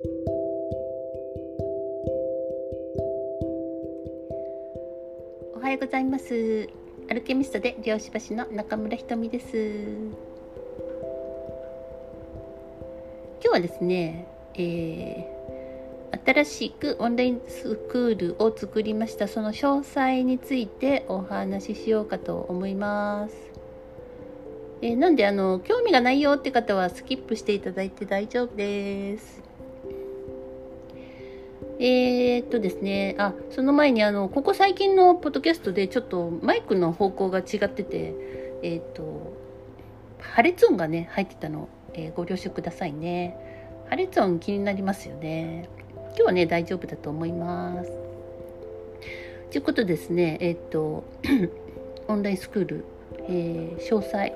おはようございます。アルケミストで漁師橋の中村ひとみです。今日はですね、えー、新しくオンラインスクールを作りました。その詳細についてお話ししようかと思います。えー、なんであの興味がないよって方はスキップしていただいて大丈夫です。えー、っとですね、あ、その前にあの、ここ最近のポッドキャストでちょっとマイクの方向が違ってて、えー、っと、破裂音がね、入ってたの、えー、ご了承くださいね。破裂音気になりますよね。今日はね、大丈夫だと思います。ということですね、えっと、オンラインスクール、え詳細、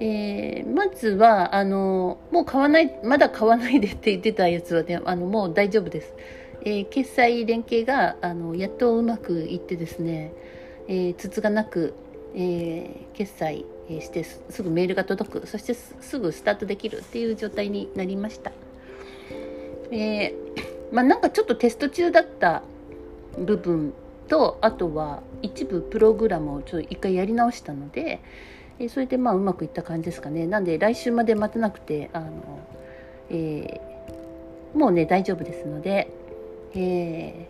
えー、まずは、あの、もう買わない、まだ買わないでって言ってたやつはね、あの、もう大丈夫です。えー、決済連携が、あの、やっとうまくいってですね、えー、筒がなく、えー、決済してすぐメールが届く、そしてすぐスタートできるっていう状態になりました。えー、まあなんかちょっとテスト中だった部分と、あとは一部プログラムをちょっと一回やり直したので、えそれでまあうまくいった感じですかね。なんで来週まで待たなくてあの、えー、もうね大丈夫ですので、え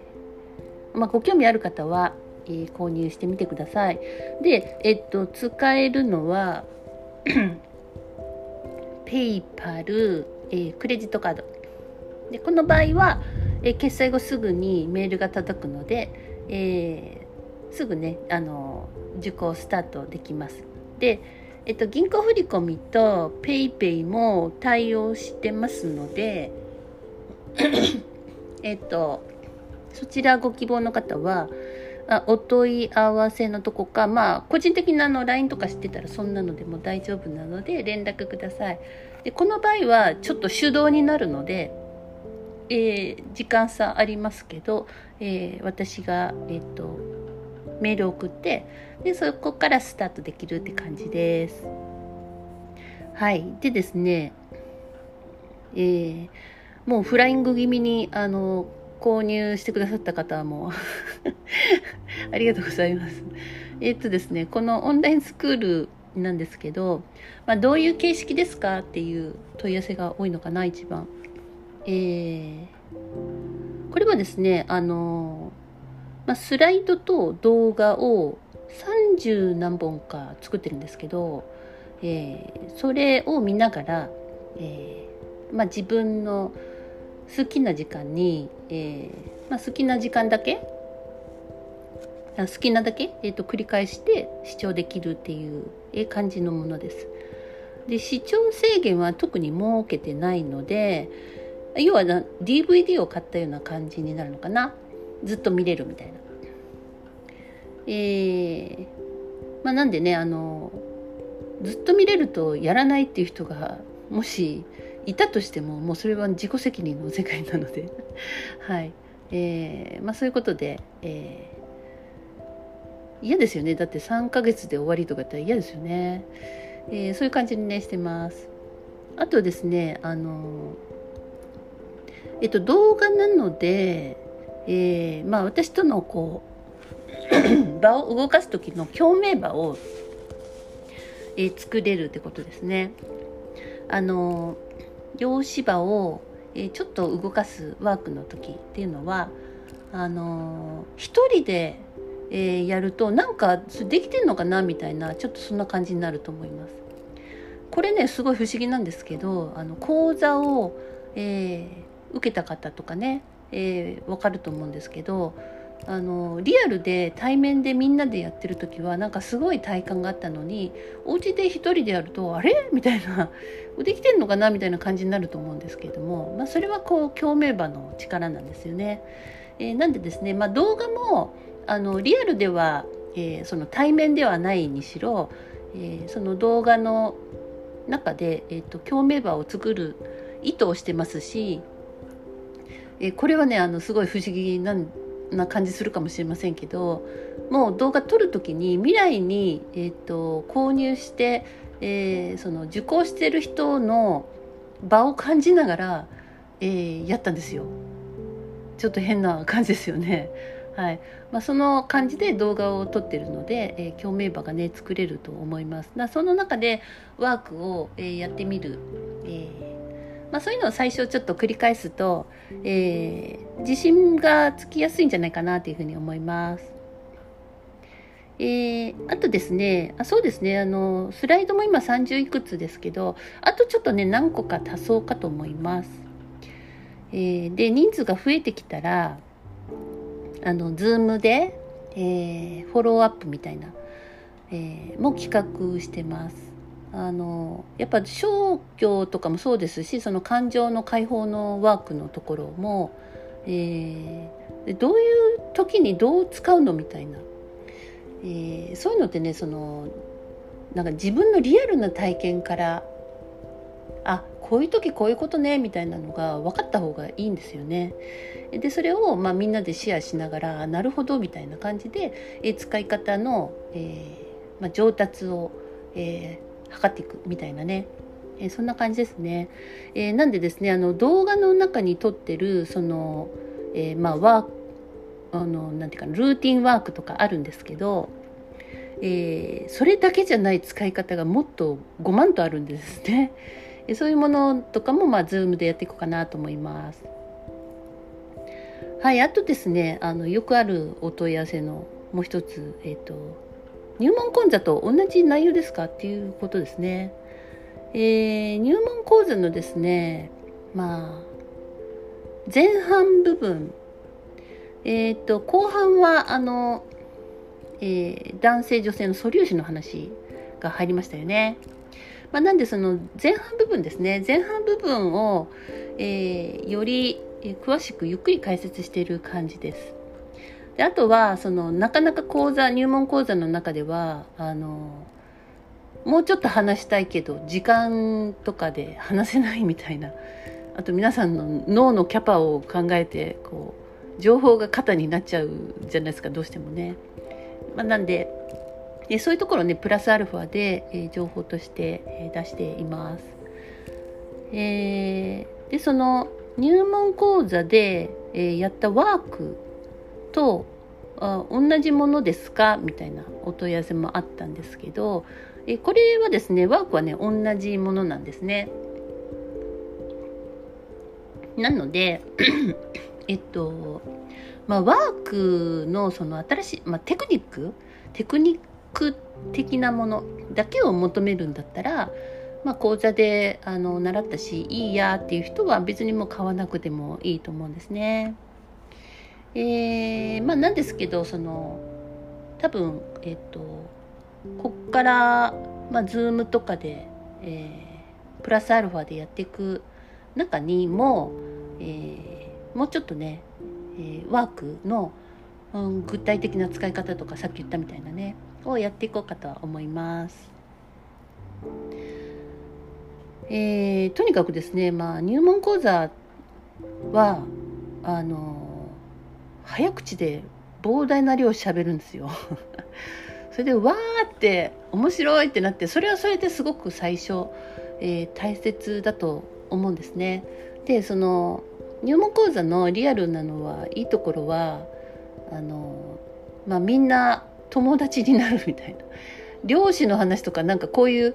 ー、まあ、ご興味ある方は、えー、購入してみてください。でえっと使えるのは ペイパル、えクレジットカード。でこの場合は、え決済後すぐにメールが届くので、えすぐねあの受講スタートできます。で、えっと、銀行振込と PayPay も対応してますので えっとそちらご希望の方はあお問い合わせのとこかまあ個人的なあの LINE とか知ってたらそんなのでも大丈夫なので連絡ください。でこの場合はちょっと手動になるのでえー、時間差ありますけど、えー、私が、えっ、とメール送ってでそこからスタートできるって感じです。はい。でですね、えー、もうフライング気味に、あの、購入してくださった方はもう ありがとうございます。えー、っとですね、このオンラインスクールなんですけど、まあ、どういう形式ですかっていう問い合わせが多いのかな、一番。えー、これはですね、あのまあ、スライドと動画を30何本か作ってるんですけど、えー、それを見ながら、えー、まあ、自分の好きな時間に、えー、まあ、好きな時間だけ好きなだけ、えーと、繰り返して視聴できるっていう感じのものです。で視聴制限は特に設けてないので要は DVD を買ったような感じになるのかなずっと見れるみたいな。えー、まあ、なんでねあのずっと見れるとやらないっていう人がもしいたとしてももうそれは自己責任の世界なので。はい。えー、まあ、そういうことで、えー、嫌ですよね。だって3ヶ月で終わりとか言ったら嫌ですよね、えー、そういう感じにねしてます。あとですねあのえっと動画なので、えまあ私とのこう 場を動かす時の共鳴場を、えー、作れるってことですね。あの用紙場を、えー、ちょっと動かすワークの時っていうのはあの一人で、えー、やるとなんかできてんのかなみたいなちょっとそんな感じになると思います。これねすごい不思議なんですけどあの講座を、えー、受けた方とかね、えー、分かると思うんですけどあのリアルで対面でみんなでやってる時はなんかすごい体感があったのにお家で一人でやるとあれ？みたいなできてんのかな？みたいな感じになると思うんですけれども、まあ、それはこう共鳴場の力なんですよね。えー、なんでですね、まあ、動画もあのリアルでは、えー、その対面ではないにしろ、えー、その動画の中で、えーと、共鳴場を作る意図をしてますし、えこれはねあのすごい不思議なな感じするかもしれませんけどもう動画撮る時に未来に、えーと、購入して、えー、その受講してる人の場を感じながら、えー、やったんですよ。ちょっと変な感じですよね。はい。まあ、その感じで動画を撮ってるので、えー、共鳴場がね作れると思います。その中でワークを、えー、やってみる、まあ、そういうのを最初ちょっと繰り返すと、え自信がつきやすいんじゃないかなというふうに思います。えー、あとですねあそうですねあのスライドも今30いくつですけどあとちょっとね何個か足そうかと思います、えー、で人数が増えてきたらあの Zoom で、えー、フォローアップみたいな、えー、も企画してます。あのやっぱ消去とかもそうですしその感情の解放のワークのところも、えー、どういう時にどう使うのみたいなえー、そういうのってねそのなんか自分のリアルな体験からあこういう時こういうことねみたいなのが分かった方がいいんですよね。でそれを、まあ、みんなでシェアしながらなるほどみたいな感じで、えー、使い方の、えー、まあ、上達を、えー、測っていくみたいなね、えー、そんな感じですね。えなんでですねあの動画の中に撮ってるその、えまあ、ワーあのなんていうかルーティンワークとかあるんですけど、えー、それだけじゃない使い方がもっと5万とあるんですね。そういうものとかも、まあ、ズームでやっていこうかなと思います。はい、あとですね、あの、よくあるお問い合わせのもう一つ、えっ、ー、と、入門講座と同じ内容ですかっていうことですね。えー、入門講座のですね、まあ、前半部分えっ、と後半はあの、えー、男性女性の素粒子の話が入りましたよね。まあ、なんでその前半部分ですね前半部分を、えー、より詳しくゆっくり解説している感じです。であとはそのなかなか講座入門講座の中ではあのもうちょっと話したいけど時間とかで話せないみたいなあと皆さんの脳のキャパを考えてこう情報が肩になっちゃうじゃないですかどうしてもね。まあ、なんででそういうところねプラスアルファで、えー、情報として、えー、出しています。えー、でその入門講座で、えー、やったワークとあ同じものですか？みたいなお問い合わせもあったんですけど、え、これはですねワークはね同じものなんですね。なので えっと、まあ、ワークのその新しい、まあ、テクニック？テクニック的なものだけを求めるんだったら、まあ、講座であの習ったしいいやっていう人は別にもう買わなくてもいいと思うんですね。えー、まあなんですけどその多分えっとこっから、まあ、Zoom とかで、えー、プラスアルファでやっていく中にも、えーもうちょっとね、えー、ワークの、うん、具体的な使い方とかさっき言ったみたいなねをやっていこうかと思います。えー、とにかくですね、まあ、入門講座はあの早口で膨大な量喋るんですよ。それでわーって面白いってなってそれはそれですごく最初、えー、大切だと思うんですね。でその入門講座のリアルなのはいいところはあの、まあ、みんな友達になるみたいな 漁師の話とかなんかこういう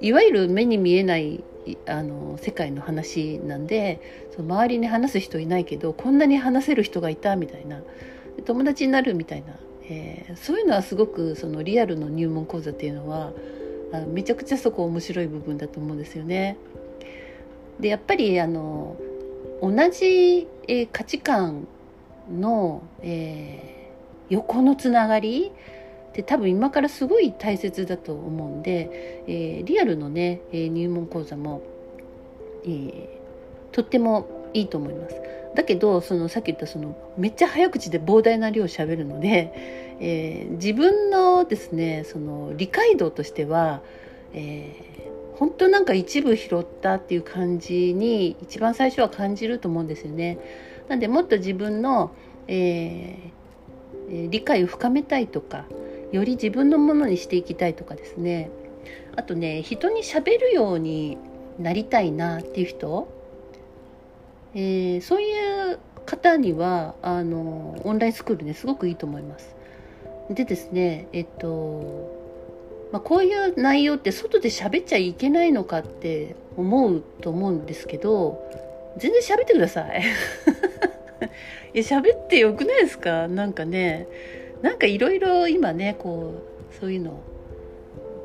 いわゆる目に見えないあの世界の話なんでその周りに話す人いないけどこんなに話せる人がいたみたいな友達になるみたいな、えー、そういうのはすごくそのリアルの入門講座っていうのはあめちゃくちゃそこ面白い部分だと思うんですよね。でやっぱりあの同じ、えー、価値観の、えー、横のつながりって多分今からすごい大切だと思うんで、えー、リアルのね、え入門講座も、えとってもいいと思います。だけどそのさっき言ったそのめっちゃ早口で膨大な量しゃべるので、え自分のですねその理解度としては、え本当なんか一部拾ったっていう感じに一番最初は感じると思うんですよね。なんでもっと自分の、えー、理解を深めたいとかより自分のものにしていきたいとかですねあとね人にしゃべるようになりたいなっていう人、えー、そういう方にはあのオンラインスクールねすごくいいと思います。でですねえっと、まあ、こういう内容って外で喋っちゃいけないのかって思うと思うんですけど全然喋ってください。いや喋ってよくないですか？なんかねなんかいろいろ今ねこうそういうの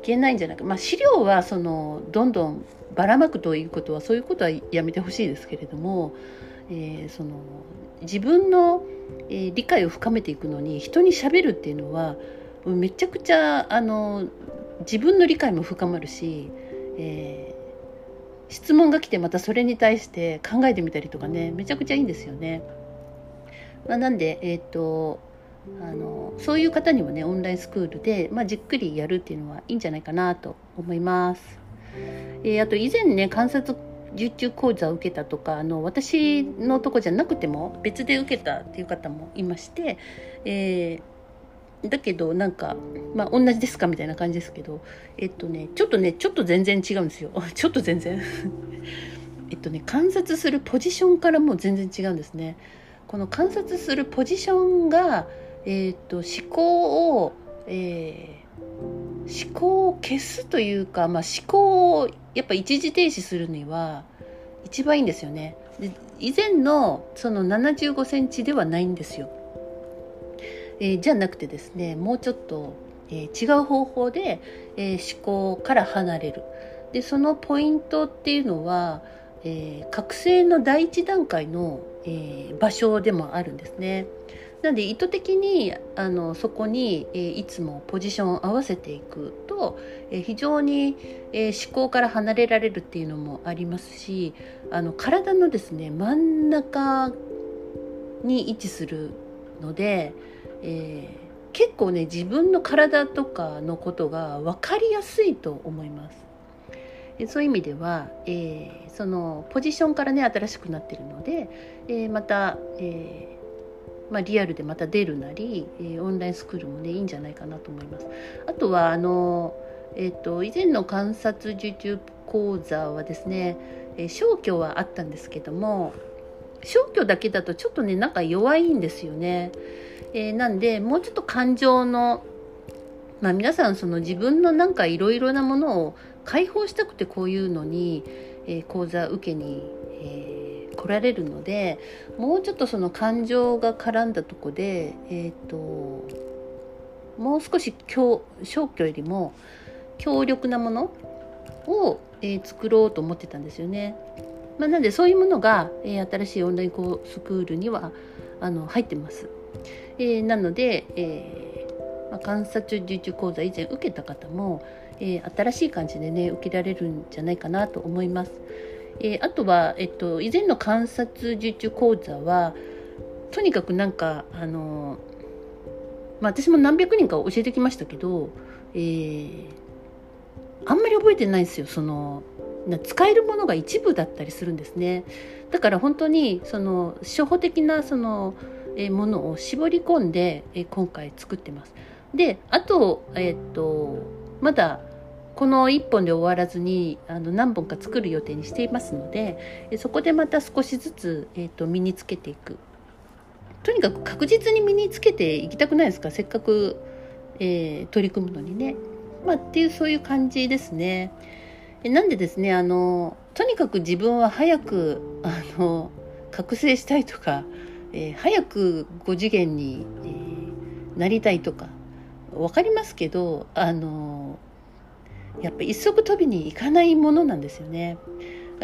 いけないんじゃないかまあ資料はそのどんどんばらまくということはそういうことはやめてほしいですけれども、えー、その自分の、えー、理解を深めていくのに人にしゃべるっていうのはめちゃくちゃあの自分の理解も深まるし、えー、質問が来てまたそれに対して考えてみたりとかねめちゃくちゃいいんですよね。まあ、なんで、えーとあのそういう方にもねオンラインスクールで、まあ、じっくりやるっていうのはいいんじゃないかなと思います。えー、あと以前ね観察受注講座を受けたとかあの私のとこじゃなくても別で受けたっていう方もいまして、えー、だけどなんかまあ同じですかみたいな感じですけどえっとねちょっとねちょっと全然違うんですよ。ちょっと全然。えっとね観察するポジションからも全然違うんですね。この観察するポジションが、えー、っと思考を、えー思考を消すというか、まあ、思考をやっぱ一時停止するには一番いいんですよね。で以前のその75センチではないんですよ。えー、じゃなくてですねもうちょっと、えー、違う方法で、えー、思考から離れる。でそのポイントっていうのは、え覚醒の第一段階の、え場所でもあるんですね。なんで意図的にあのそこに、え、いつもポジションを合わせていくと、え、非常に、え、思考から離れられるっていうのもありますしあの体のですね真ん中に位置するので、えー、結構ね自分の体とかのことが分かりやすいと思います。そういう意味では、えー、そのポジションからね新しくなってるので、えー、また、えまあ、リアルでまた出るなり、えー、オンラインスクールもねいいんじゃないかなと思います。あとはあの、えーと、以前の観察受注講座はですね、えー、消去はあったんですけども消去だけだとちょっとねなんか弱いんですよね。えー、なんでもうちょっと感情のまあ、皆さんその自分のなんかいろいろなものを解放したくてこういうのに、えー、講座受けに、来られるのでもうちょっとその感情が絡んだとこで、えーと、もう少し消去よりも強力なものを、えー、作ろうと思ってたんですよね。まあ、なのでそういうものが、えー、新しいオンラインスクールにはあの入ってます。えー、なので、えーま、観察受注講座以前受けた方も、えー、新しい感じでね受けられるんじゃないかなと思います。えー、あとは、えっと、以前の観察受注講座はとにかくなんかあの、まあ、私も何百人か教えてきましたけど、えー、あんまり覚えてないんですよ。その使えるものが一部だったりするんですね。だから本当にその初歩的なその、えものを絞り込んで、え今回作ってます。であとえっ、とまだこの1本で終わらずにあの何本か作る予定にしていますのでそこでまた少しずつ、えーと、身につけていく。とにかく確実に身につけていきたくないですか？せっかく、えー、取り組むのにね、まあ、っていうそういう感じですね。なんでですねあのとにかく自分は早くあの覚醒したいとか、えー、早く5次元に、えー、なりたいとか分かりますけどあのやっぱ一足飛びにいかないものなんですよね。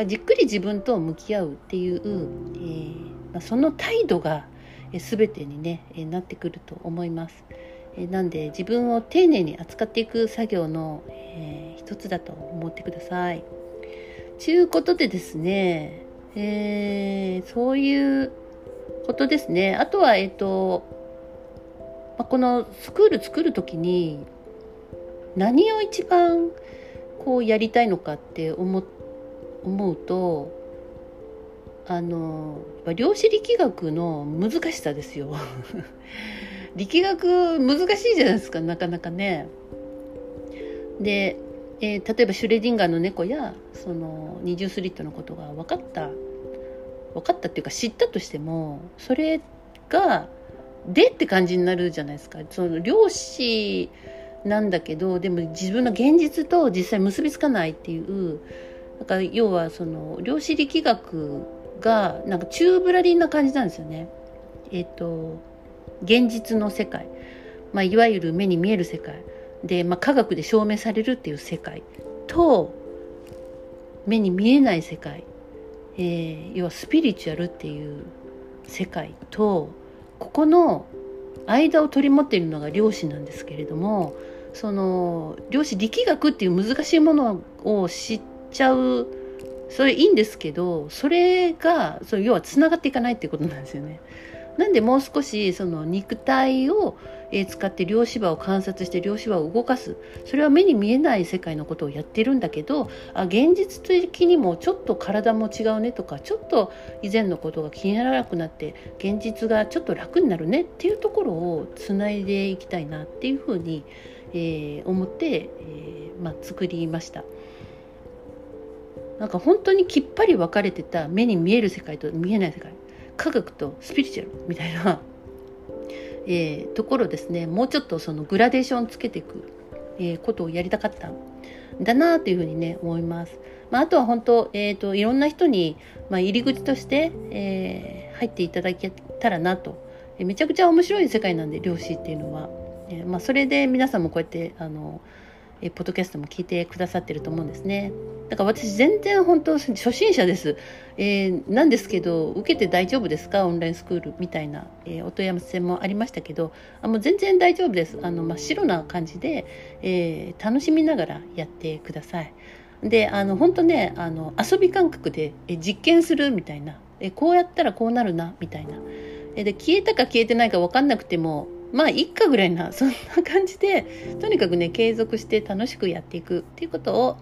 じっくり自分と向き合うっていう、えー、まあ、その態度が全てにねなってくると思います。なんで自分を丁寧に扱っていく作業の、えー、一つだと思ってください。ちゅうことでですね、えー、そういうことですね。あとは、えっ、ー、と、まあ、このスクール作る時に何を一番こうやりたいのかって思思うとあの量子力学の難しさですよ。力学難しいじゃないですかなかなかね。で、えー、例えばシュレディンガーの猫やその二重スリットのことが分かった。分かったっていうか知ったとしてもそれがでって感じになるじゃないですか。その量子なんだけどでも自分の現実と実際結びつかないっていうだから要はその量子力学がなんか宙ぶらりんな感じなんですよね。えっ、と現実の世界、まあ、いわゆる目に見える世界。で、まあ、科学で証明されるっていう世界。と目に見えない世界、えー、要はスピリチュアルっていう世界。とここの間を取り持っているのが量子なんですけれどもその量子力学っていう難しいものを知っちゃうそれいいんですけどそれがそ要はつながっていかないっていうことなんですよね。なんでもう少しその肉体を使って量子場を観察して量子場を動かすそれは目に見えない世界のことをやってるんだけどあ現実的にもちょっと体も違うねとかちょっと以前のことが気にならなくなって現実がちょっと楽になるねっていうところをつないでいきたいなっていうふうに、えー、思って、えーまあ、作りました。なんか本当にきっぱり分かれてた目に見える世界と見えない世界科学とスピリチュアルみたいな、えー、ところですねもうちょっとそのグラデーションつけていく、えー、ことをやりたかったんだなというふうにね思います。まあ、あとは本当、えーと、いろんな人に、まあ、入り口として、えー、入っていただけたらなと、えー、めちゃくちゃ面白い世界なんで漁師っていうのは、えまあ、それで皆さんもこうやってあのえポッドキャストも聞いてくださってると思うんですね。だから私全然本当初心者です。えー、なんですけど、受けて大丈夫ですか？オンラインスクールみたいな、えー、お問い合わせもありましたけど、あもう全然大丈夫です。あの真っ白な感じで、えー、楽しみながらやってください。で、あの本当ね、あの遊び感覚で、え実験するみたいな、えこうやったらこうなるなみたいな。えで消えたか消えてないか分かんなくてもまあいっかぐらいなそんな感じでとにかくね継続して楽しくやっていくっていうことを、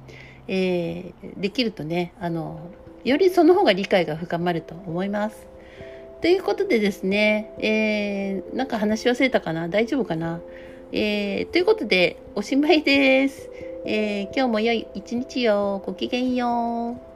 えー、できるとねあのよりその方が理解が深まると思います。ということでですね、えー、なんか話し忘れたかな？大丈夫かな、えー、ということでおしまいです。えー、今日も良い一日よ。ごきげんよう。